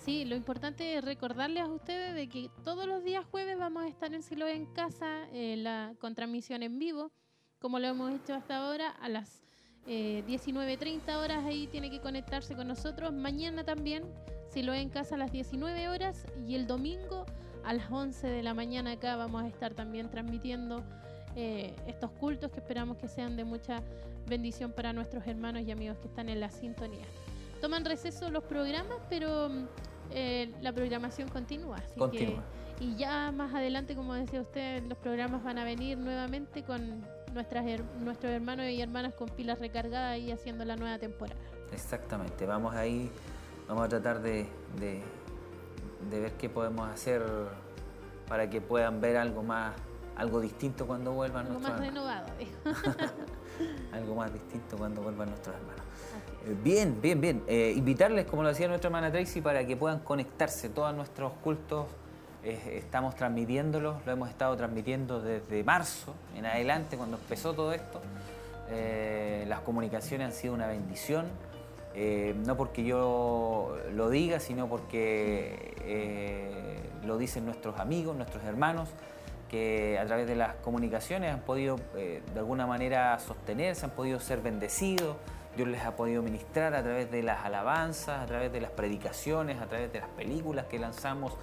Speaker 3: Sí, lo importante es recordarles a ustedes de que todos los días jueves vamos a estar en Silo en casa, eh, la, con transmisión en vivo, como lo hemos hecho hasta ahora, a las 19.30 eh, horas ahí tiene que conectarse con nosotros. Mañana también, Silo en casa a las 19 horas y el domingo a las 11 de la mañana acá vamos a estar también transmitiendo eh, estos cultos que esperamos que sean de mucha bendición para nuestros hermanos y amigos que están en la sintonía. Toman receso los programas, pero mm, eh, la programación continúa.
Speaker 2: continúa.
Speaker 3: y ya más adelante, como decía usted, los programas van a venir nuevamente con nuestras nuestros hermanos y hermanas con pilas recargadas y haciendo la nueva temporada.
Speaker 2: Exactamente, vamos ahí, vamos a tratar de, de, ver qué podemos hacer para que puedan ver algo más, algo distinto cuando vuelvan
Speaker 3: algo
Speaker 2: nuestros
Speaker 3: más renovado. *laughs*
Speaker 2: algo más distinto cuando vuelvan nuestros hermanos. Eh, bien, bien, bien. Eh, invitarles, como lo decía nuestra hermana Tracy, para que puedan conectarse. Todos nuestros cultos eh, estamos transmitiéndolos, lo hemos estado transmitiendo desde marzo en adelante, cuando empezó todo esto. las comunicaciones han sido una bendición, no porque yo lo diga, sino porque lo dicen nuestros amigos, nuestros hermanos, que a través de las comunicaciones han podido de alguna manera sostenerse, han podido ser bendecidos. Dios les ha podido ministrar a través de las alabanzas, a través de las predicaciones, a través de las películas que lanzamos,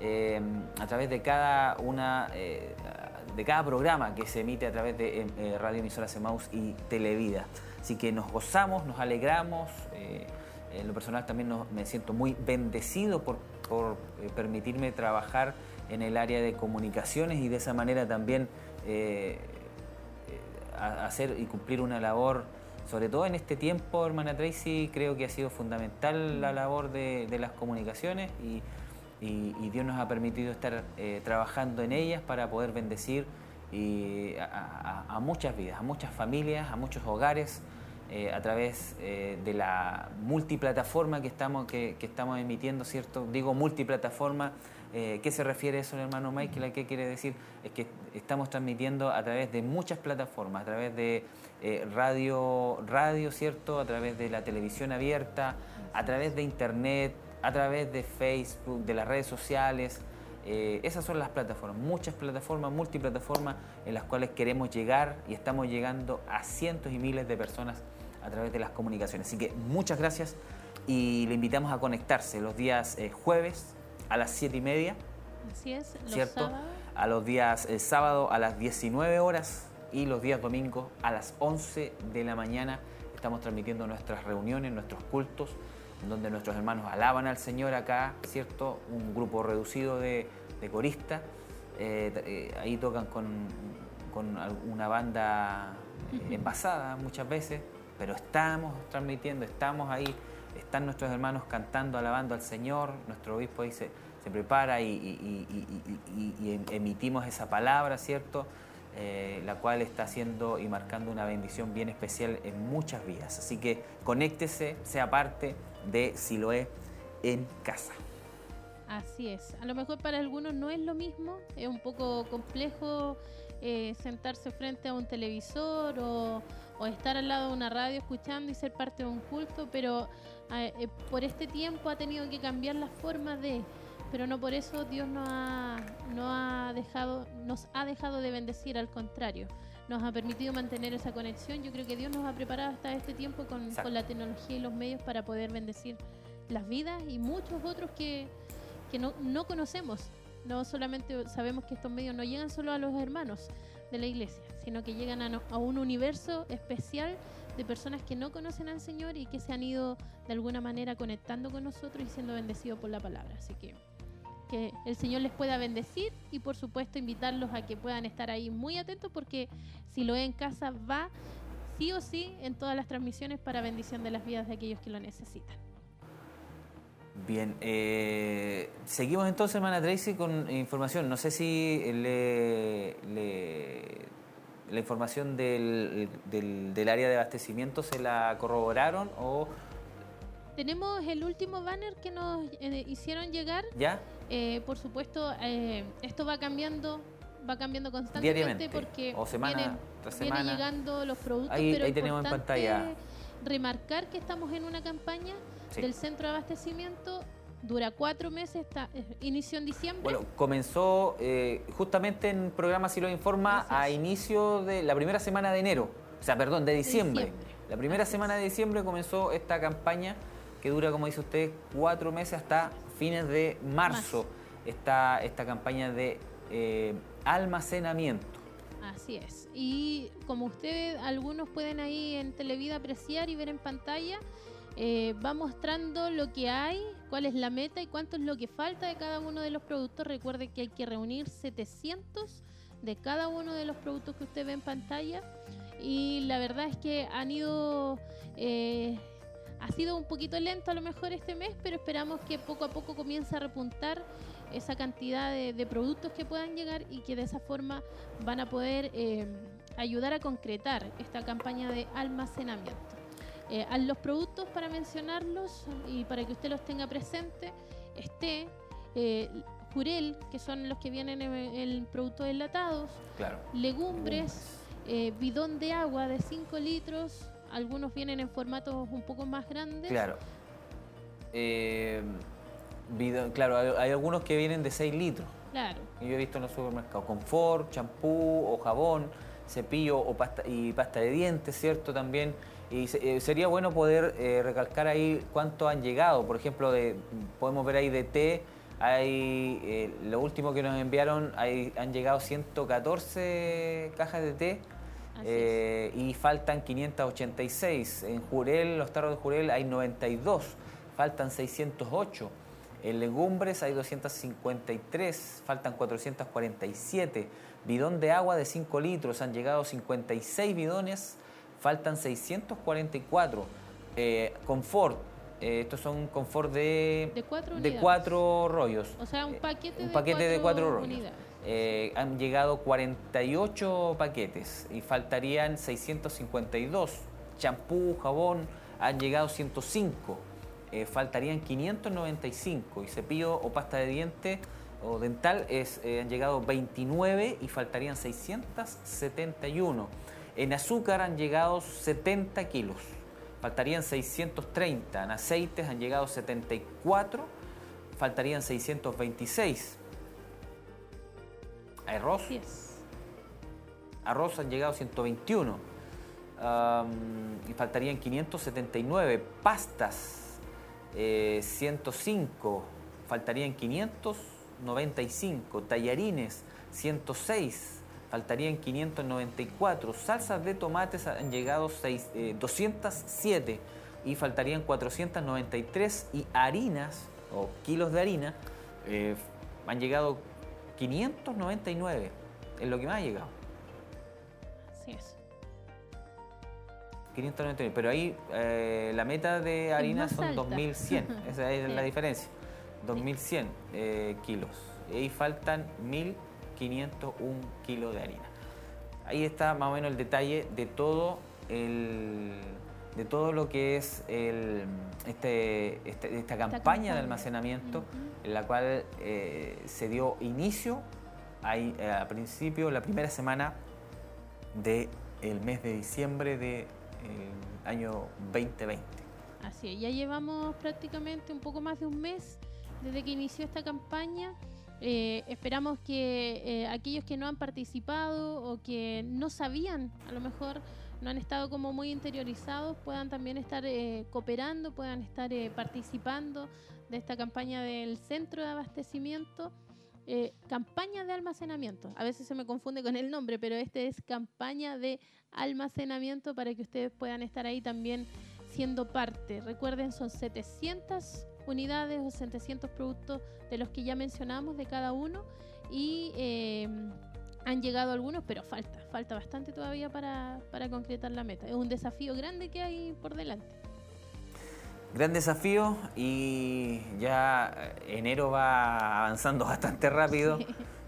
Speaker 2: eh, a través de cada una eh, de cada programa que se emite a través de eh, Radio Emisora Semaus y Televida. Así que nos gozamos, nos alegramos. en lo personal también me siento muy bendecido por, por permitirme trabajar en el área de comunicaciones y de esa manera también hacer y cumplir una labor sobre todo en este tiempo, hermana Tracy, creo que ha sido fundamental la labor de, las comunicaciones y, Dios nos ha permitido estar eh, trabajando en ellas para poder bendecir a, muchas vidas, a muchas familias, a muchos hogares. Eh, a través eh, de la multiplataforma que estamos, que, estamos emitiendo, ¿cierto? Digo multiplataforma, ¿qué se refiere eso, hermano Michael? ¿Qué quiere decir? Es que estamos transmitiendo a través de muchas plataformas, a través de eh, radio, radio, ¿cierto? A través de la televisión abierta, a través de internet, a través de Facebook, de las redes sociales. Eh, esas son las plataformas, muchas plataformas, multiplataformas en las cuales queremos llegar y estamos llegando a cientos y miles de personas a través de las comunicaciones. Así que muchas gracias y le invitamos a conectarse los días eh, jueves a las 7 y media.
Speaker 3: Así es,
Speaker 2: los ¿cierto? A los días sábado a las 19 horas y los días domingos a las 11 de la mañana estamos transmitiendo nuestras reuniones, nuestros cultos, donde nuestros hermanos alaban al Señor acá, ¿cierto? Un grupo reducido de, coristas. Eh, eh, ahí tocan con, con una banda eh, envasada muchas veces, pero estamos transmitiendo, estamos ahí, están nuestros hermanos cantando, alabando al Señor, nuestro obispo ahí se, prepara y, y, emitimos esa palabra, ¿cierto? Eh, la cual está haciendo y marcando una bendición bien especial en muchas vidas. Así que conéctese, sea parte de Siloé en casa.
Speaker 3: Así es. A lo mejor para algunos no es lo mismo, es un poco complejo eh, sentarse frente a un televisor o, estar al lado de una radio escuchando y ser parte de un culto, pero eh, por este tiempo ha tenido que cambiar la forma de pero no por eso Dios no ha, no ha dejado, nos ha dejado de bendecir, al contrario. nos ha permitido mantener esa conexión. Yo creo que Dios nos ha preparado hasta este tiempo con, con la tecnología y los medios para poder bendecir las vidas y muchos otros que, que no, no conocemos. No solamente sabemos que estos medios no llegan solo a los hermanos de la iglesia, sino que llegan a, no- a un universo especial de personas que no conocen al Señor y que se han ido de alguna manera conectando con nosotros y siendo bendecidos por la palabra. Así que que el Señor les pueda bendecir y por supuesto invitarlos a que puedan estar ahí muy atentos porque si lo es en casa va sí o sí en todas las transmisiones para bendición de las vidas de aquellos que lo necesitan.
Speaker 2: Bien, eh, seguimos entonces, hermana Tracy, con información. No sé si le, le- la información del, del, del área de abastecimiento se la corroboraron o
Speaker 3: Tenemos el último banner que nos eh, hicieron llegar.
Speaker 2: ya.
Speaker 3: Eh, por supuesto, eh, esto va cambiando, va cambiando constantemente
Speaker 2: Diariamente,
Speaker 3: porque
Speaker 2: o semana
Speaker 3: vienen,
Speaker 2: tras
Speaker 3: vienen
Speaker 2: semana.
Speaker 3: llegando los productos,
Speaker 2: Ahí-
Speaker 3: pero
Speaker 2: ahí tenemos en pantalla.
Speaker 3: remarcar que estamos en una campaña
Speaker 2: Sí.
Speaker 3: del centro de abastecimiento, dura cuatro meses, está, inició en diciembre.
Speaker 2: Bueno, comenzó eh, justamente en programa Si lo informa a inicio de la primera semana de enero, o sea, perdón, de diciembre.
Speaker 3: diciembre.
Speaker 2: La primera
Speaker 3: Así
Speaker 2: semana
Speaker 3: es.
Speaker 2: de diciembre comenzó esta campaña que dura, como dice usted, cuatro meses hasta fines de marzo.
Speaker 3: Marzo.
Speaker 2: Esta, esta campaña de eh, almacenamiento.
Speaker 3: Así es. Y como ustedes, algunos pueden ahí en Televida apreciar y ver en pantalla, eh, va mostrando lo que hay, cuál es la meta y cuánto es lo que falta de cada uno de los productos. Recuerde que hay que reunir 700 de cada uno de los productos que usted ve en pantalla. Y la verdad es que han ido... eh, ha sido un poquito lento a lo mejor este mes, pero esperamos que poco a poco comience a repuntar esa cantidad de, productos que puedan llegar y que de esa forma van a poder eh, ayudar a concretar esta campaña de almacenamiento. Eh, a los productos, para mencionarlos y para que usted los tenga presente, esté eh, jurel, que son los que vienen en, en productos enlatados,
Speaker 2: Claro.
Speaker 3: legumbres, eh, bidón de agua de 5 litros, algunos vienen en formatos un poco más grandes.
Speaker 2: Claro. Eh, bidon- claro, hay, hay algunos que vienen de 6 litros.
Speaker 3: Claro.
Speaker 2: que Yo he visto en los supermercados. Confort, champú o jabón, cepillo o pasta, y pasta de dientes, ¿cierto? También. Y se- eh, sería bueno poder eh, recalcar ahí cuánto han llegado. Por ejemplo, de, podemos ver ahí de té. Hay, eh, lo último que nos enviaron, hay, han llegado 114 cajas de té. Eh, y faltan 586. En Jurel, los tarros de Jurel hay 92, faltan 608. En legumbres hay 253, faltan 447. Bidón de agua de 5 litros, han llegado 56 bidones, faltan 644. Eh, confort, eh, estos son confort de,
Speaker 3: De cuatro
Speaker 2: de
Speaker 3: unidades.
Speaker 2: cuatro rollos.
Speaker 3: O sea, un
Speaker 2: Eh,
Speaker 3: paquete
Speaker 2: un
Speaker 3: de
Speaker 2: paquete de
Speaker 3: cuatro
Speaker 2: cuatro rollos.
Speaker 3: unidades.
Speaker 2: Eh, han llegado 48 paquetes y faltarían 652. Champú, jabón, han llegado 105. Eh, faltarían 595. Y cepillo o pasta de diente o dental es, eh, han llegado 29 y faltarían 671. En azúcar han llegado 70 kilos. Faltarían 630. En aceites han llegado 74. Faltarían 626. Arroz,
Speaker 3: Así es.
Speaker 2: arroz han llegado 121. Am, y faltarían 579. Pastas, eh, 105. Faltarían 595. Tallarines, 106. Faltarían 594. Salsas de tomates han llegado seis- eh, 207. Y faltarían 493. Y harinas, o kilos de harina, eh, han llegado 599. Es lo que más ha llegado.
Speaker 3: Así es.
Speaker 2: 599. Pero ahí eh, la meta de harina son
Speaker 3: alta.
Speaker 2: 2100. *laughs* Esa es la
Speaker 3: Sí.
Speaker 2: diferencia. 2100 eh, kilos. Y ahí faltan 1501 kilos de harina. Ahí está más o menos el detalle de todo el de todo lo que es el, este, este- esta campaña
Speaker 3: campaña.
Speaker 2: de almacenamiento en la cual eh, se dio inicio ahí, eh, a principio, la primera semana del mes de diciembre del año 2020.
Speaker 3: Así es, ya llevamos prácticamente un poco más de un mes desde que inició esta campaña. Eh, esperamos que eh, aquellos que no han participado o que no sabían, a lo mejor no han estado como muy interiorizados, puedan también estar eh, cooperando, puedan estar participando de esta campaña del centro de abastecimiento. campaña de almacenamiento. A veces se me confunde con el nombre, pero este es campaña de almacenamiento para que ustedes puedan estar ahí también siendo parte. Recuerden, son 700 unidades o 700 productos de los que ya mencionamos de cada uno y eh, han llegado algunos, pero falta, falta bastante todavía para, para concretar la meta. Es un desafío grande que hay por delante.
Speaker 2: Gran desafío y ya enero va avanzando *laughs* bastante rápido,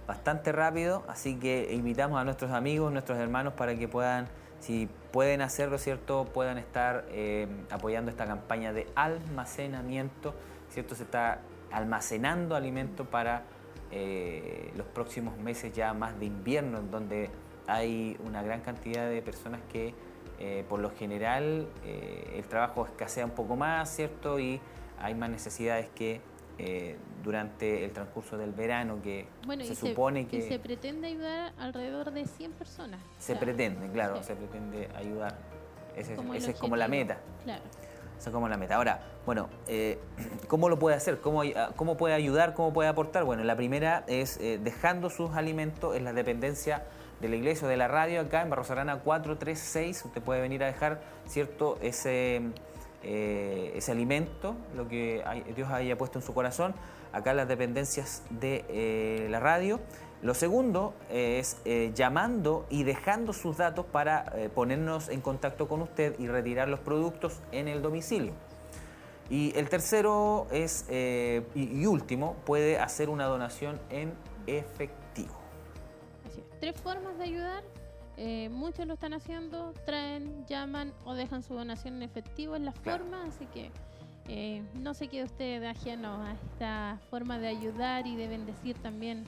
Speaker 2: bastante rápido, así que invitamos a nuestros amigos, nuestros hermanos para que puedan si pueden hacerlo, ¿cierto? Puedan estar eh, apoyando esta campaña de almacenamiento, ¿cierto? Se está almacenando alimento para eh, los próximos meses ya más de invierno, en donde hay una gran cantidad de personas que eh, por lo general el trabajo escasea un poco más, ¿cierto? Y hay más necesidades que eh, durante el transcurso del verano que se, supone que...
Speaker 3: se pretende ayudar alrededor de 100 personas.
Speaker 2: Se pretende, claro, se pretende ayudar. Esa es como la meta.
Speaker 3: Claro.
Speaker 2: Esa es como la meta. Ahora, bueno, eh, *clears throat* ¿cómo lo puede hacer? ¿Cómo, ¿Cómo puede ayudar? ¿Cómo puede aportar? Bueno, la primera es eh, dejando sus alimentos en la dependencia de la iglesia o de la radio acá en Barros Arana 436. Usted puede venir a dejar, ¿cierto? Ese eh, ese alimento, lo que Dios haya puesto en su corazón, acá las dependencias de eh, la radio. Lo segundo es eh, llamando y dejando sus datos para ponernos en contacto con usted y retirar los productos en el domicilio. Y el tercero es, y, último, puede hacer una donación en efectivo.
Speaker 3: Tres formas de ayudar eh, muchos lo están haciendo, traen, llaman o dejan su donación en efectivo en la forma, así que eh, no se quede usted ajeno a esta forma de ayudar y de bendecir también.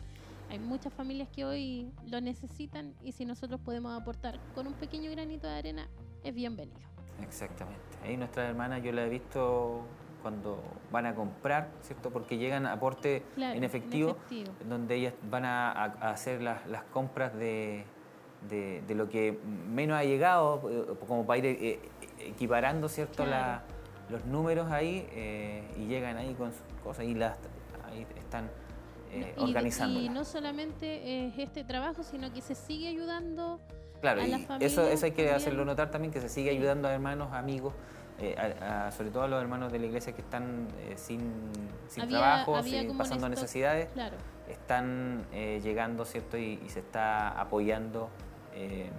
Speaker 3: Hay muchas familias que hoy lo necesitan y si nosotros podemos aportar con un pequeño granito de arena, es bienvenido.
Speaker 2: Exactamente. Ahí nuestras hermanas yo la he visto cuando van a comprar, ¿cierto? Porque llegan aporte en, efectivo, donde ellas van a, hacer las compras de, de, lo que menos ha llegado, eh, como para ir eh, equiparando ¿cierto? los números ahí eh, y llegan ahí con sus cosas y las ahí están organizando.
Speaker 3: Y no solamente es este trabajo, sino que se sigue ayudando.
Speaker 2: Claro, y eso, eso hay que hacerlo notar también, que se sigue ayudando a hermanos, amigos, sobre todo a los hermanos de la iglesia que están sin, sin trabajo, pasando necesidades, están llegando, ¿cierto? Y, y, se está apoyando eh,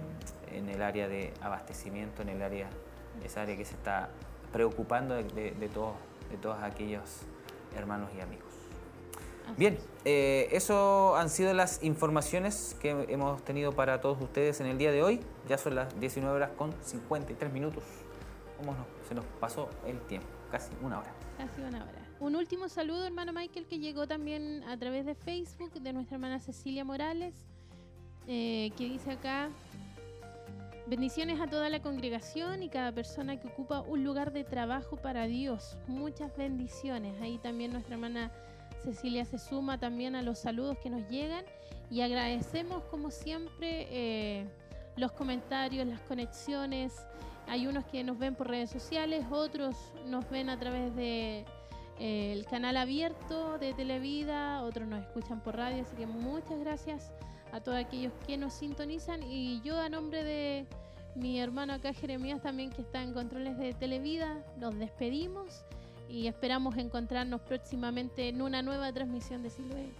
Speaker 2: en el área de abastecimiento, en el área, esa área que se está preocupando de, todos, de todos aquellos hermanos y amigos. Bien, eh, eso han sido las informaciones que hemos tenido para todos ustedes en el día de hoy. Ya son las 19 horas con 53 minutos. ¿Cómo se nos pasó el tiempo? Casi una hora.
Speaker 3: Casi una hora. Un último saludo, hermano Michael, que llegó también a través de Facebook de nuestra hermana Cecilia Morales. Eh, que dice acá, bendiciones a toda la congregación y cada persona que ocupa un lugar de trabajo para Dios. Muchas bendiciones. Ahí también nuestra hermana Cecilia se suma también a los saludos que nos llegan y agradecemos como siempre eh, los comentarios, las conexiones. Hay unos que nos ven por redes sociales, otros nos ven a través de eh, el canal abierto de Televida, otros nos escuchan por radio, así que muchas gracias a todos aquellos que nos sintonizan y yo a nombre de mi hermano acá Jeremías también que está en controles de Televida, nos despedimos y esperamos encontrarnos próximamente en una nueva transmisión de Siloe,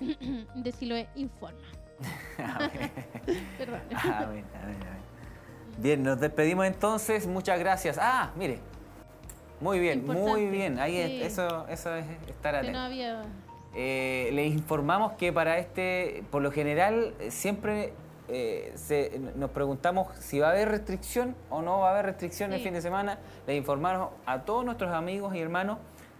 Speaker 3: *coughs* de Siloe Informa.
Speaker 2: Perdón. Bien, nos despedimos entonces, muchas gracias. Ah, mire, muy bien, muy bien, ahí eso, eso es estar atento.
Speaker 3: No había
Speaker 2: eh, les informamos que para este, por lo general, siempre eh, nos preguntamos si va a haber restricción o no va a haber restricción el fin de semana. Les informamos a todos nuestros amigos y hermanos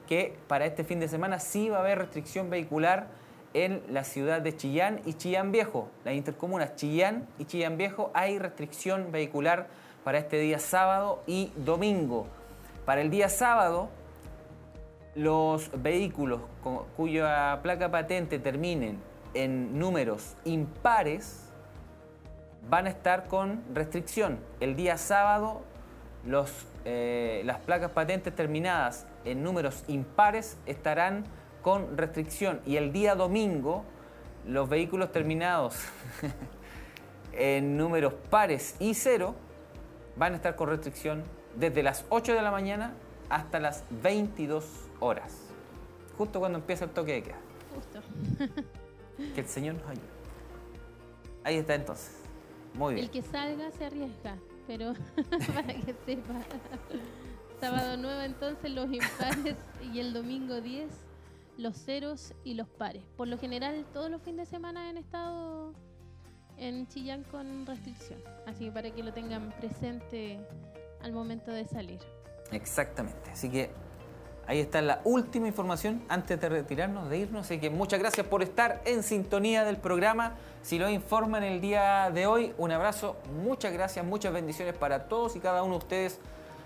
Speaker 2: que para este fin de semana sí va a haber restricción vehicular en la ciudad de Chillán y Chillán Viejo. Las intercomunas Chillán y Chillán Viejo hay restricción vehicular para este día sábado y domingo. Para el día sábado los vehículos cuya placa patente terminen en números impares van a estar con restricción. El día sábado los, eh, las placas patentes terminadas en números impares estarán con restricción y el día domingo los vehículos terminados *laughs* en números pares y cero van a estar con restricción desde las 8 de la mañana hasta las 22 horas. Justo cuando empieza el toque de queda. Justo. que el Señor nos ayude. Ahí está entonces. Muy bien.
Speaker 3: El que salga se arriesga, pero *laughs* para que sepa. Sábado 9 entonces los impares y el domingo 10 los ceros y los pares. Por lo general todos los fines de semana han estado en Chillán con restricción. Así que para que lo tengan presente al momento de salir.
Speaker 2: Exactamente. Así que ahí está la última información antes de retirarnos, de irnos. Así que muchas gracias por estar en sintonía del programa. Si lo informan el día de hoy, un abrazo, muchas gracias, muchas bendiciones para todos y cada uno de ustedes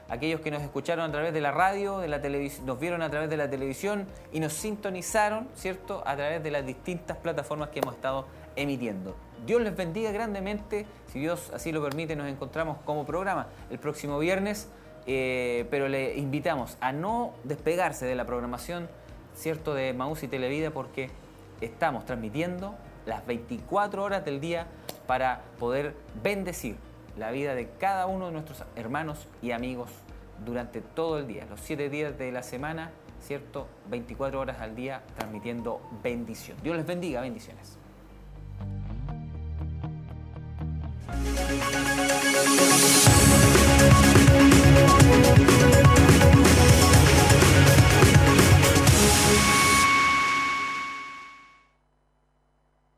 Speaker 2: aquellos que nos escucharon a través de la radio, de la nos vieron a través de la televisión y nos sintonizaron, ¿cierto?, a través de las distintas plataformas que hemos estado emitiendo. Dios les bendiga grandemente. Si Dios así lo permite, nos encontramos como programa el próximo viernes. Eh, pero le invitamos a no despegarse de la programación, ¿cierto?, de Maús y Televida, porque estamos transmitiendo las 24 horas del día para poder bendecir la vida de cada uno de nuestros hermanos y amigos durante todo el día, los siete días de la semana, ¿cierto? 24 horas al día transmitiendo bendición. Dios les bendiga, bendiciones.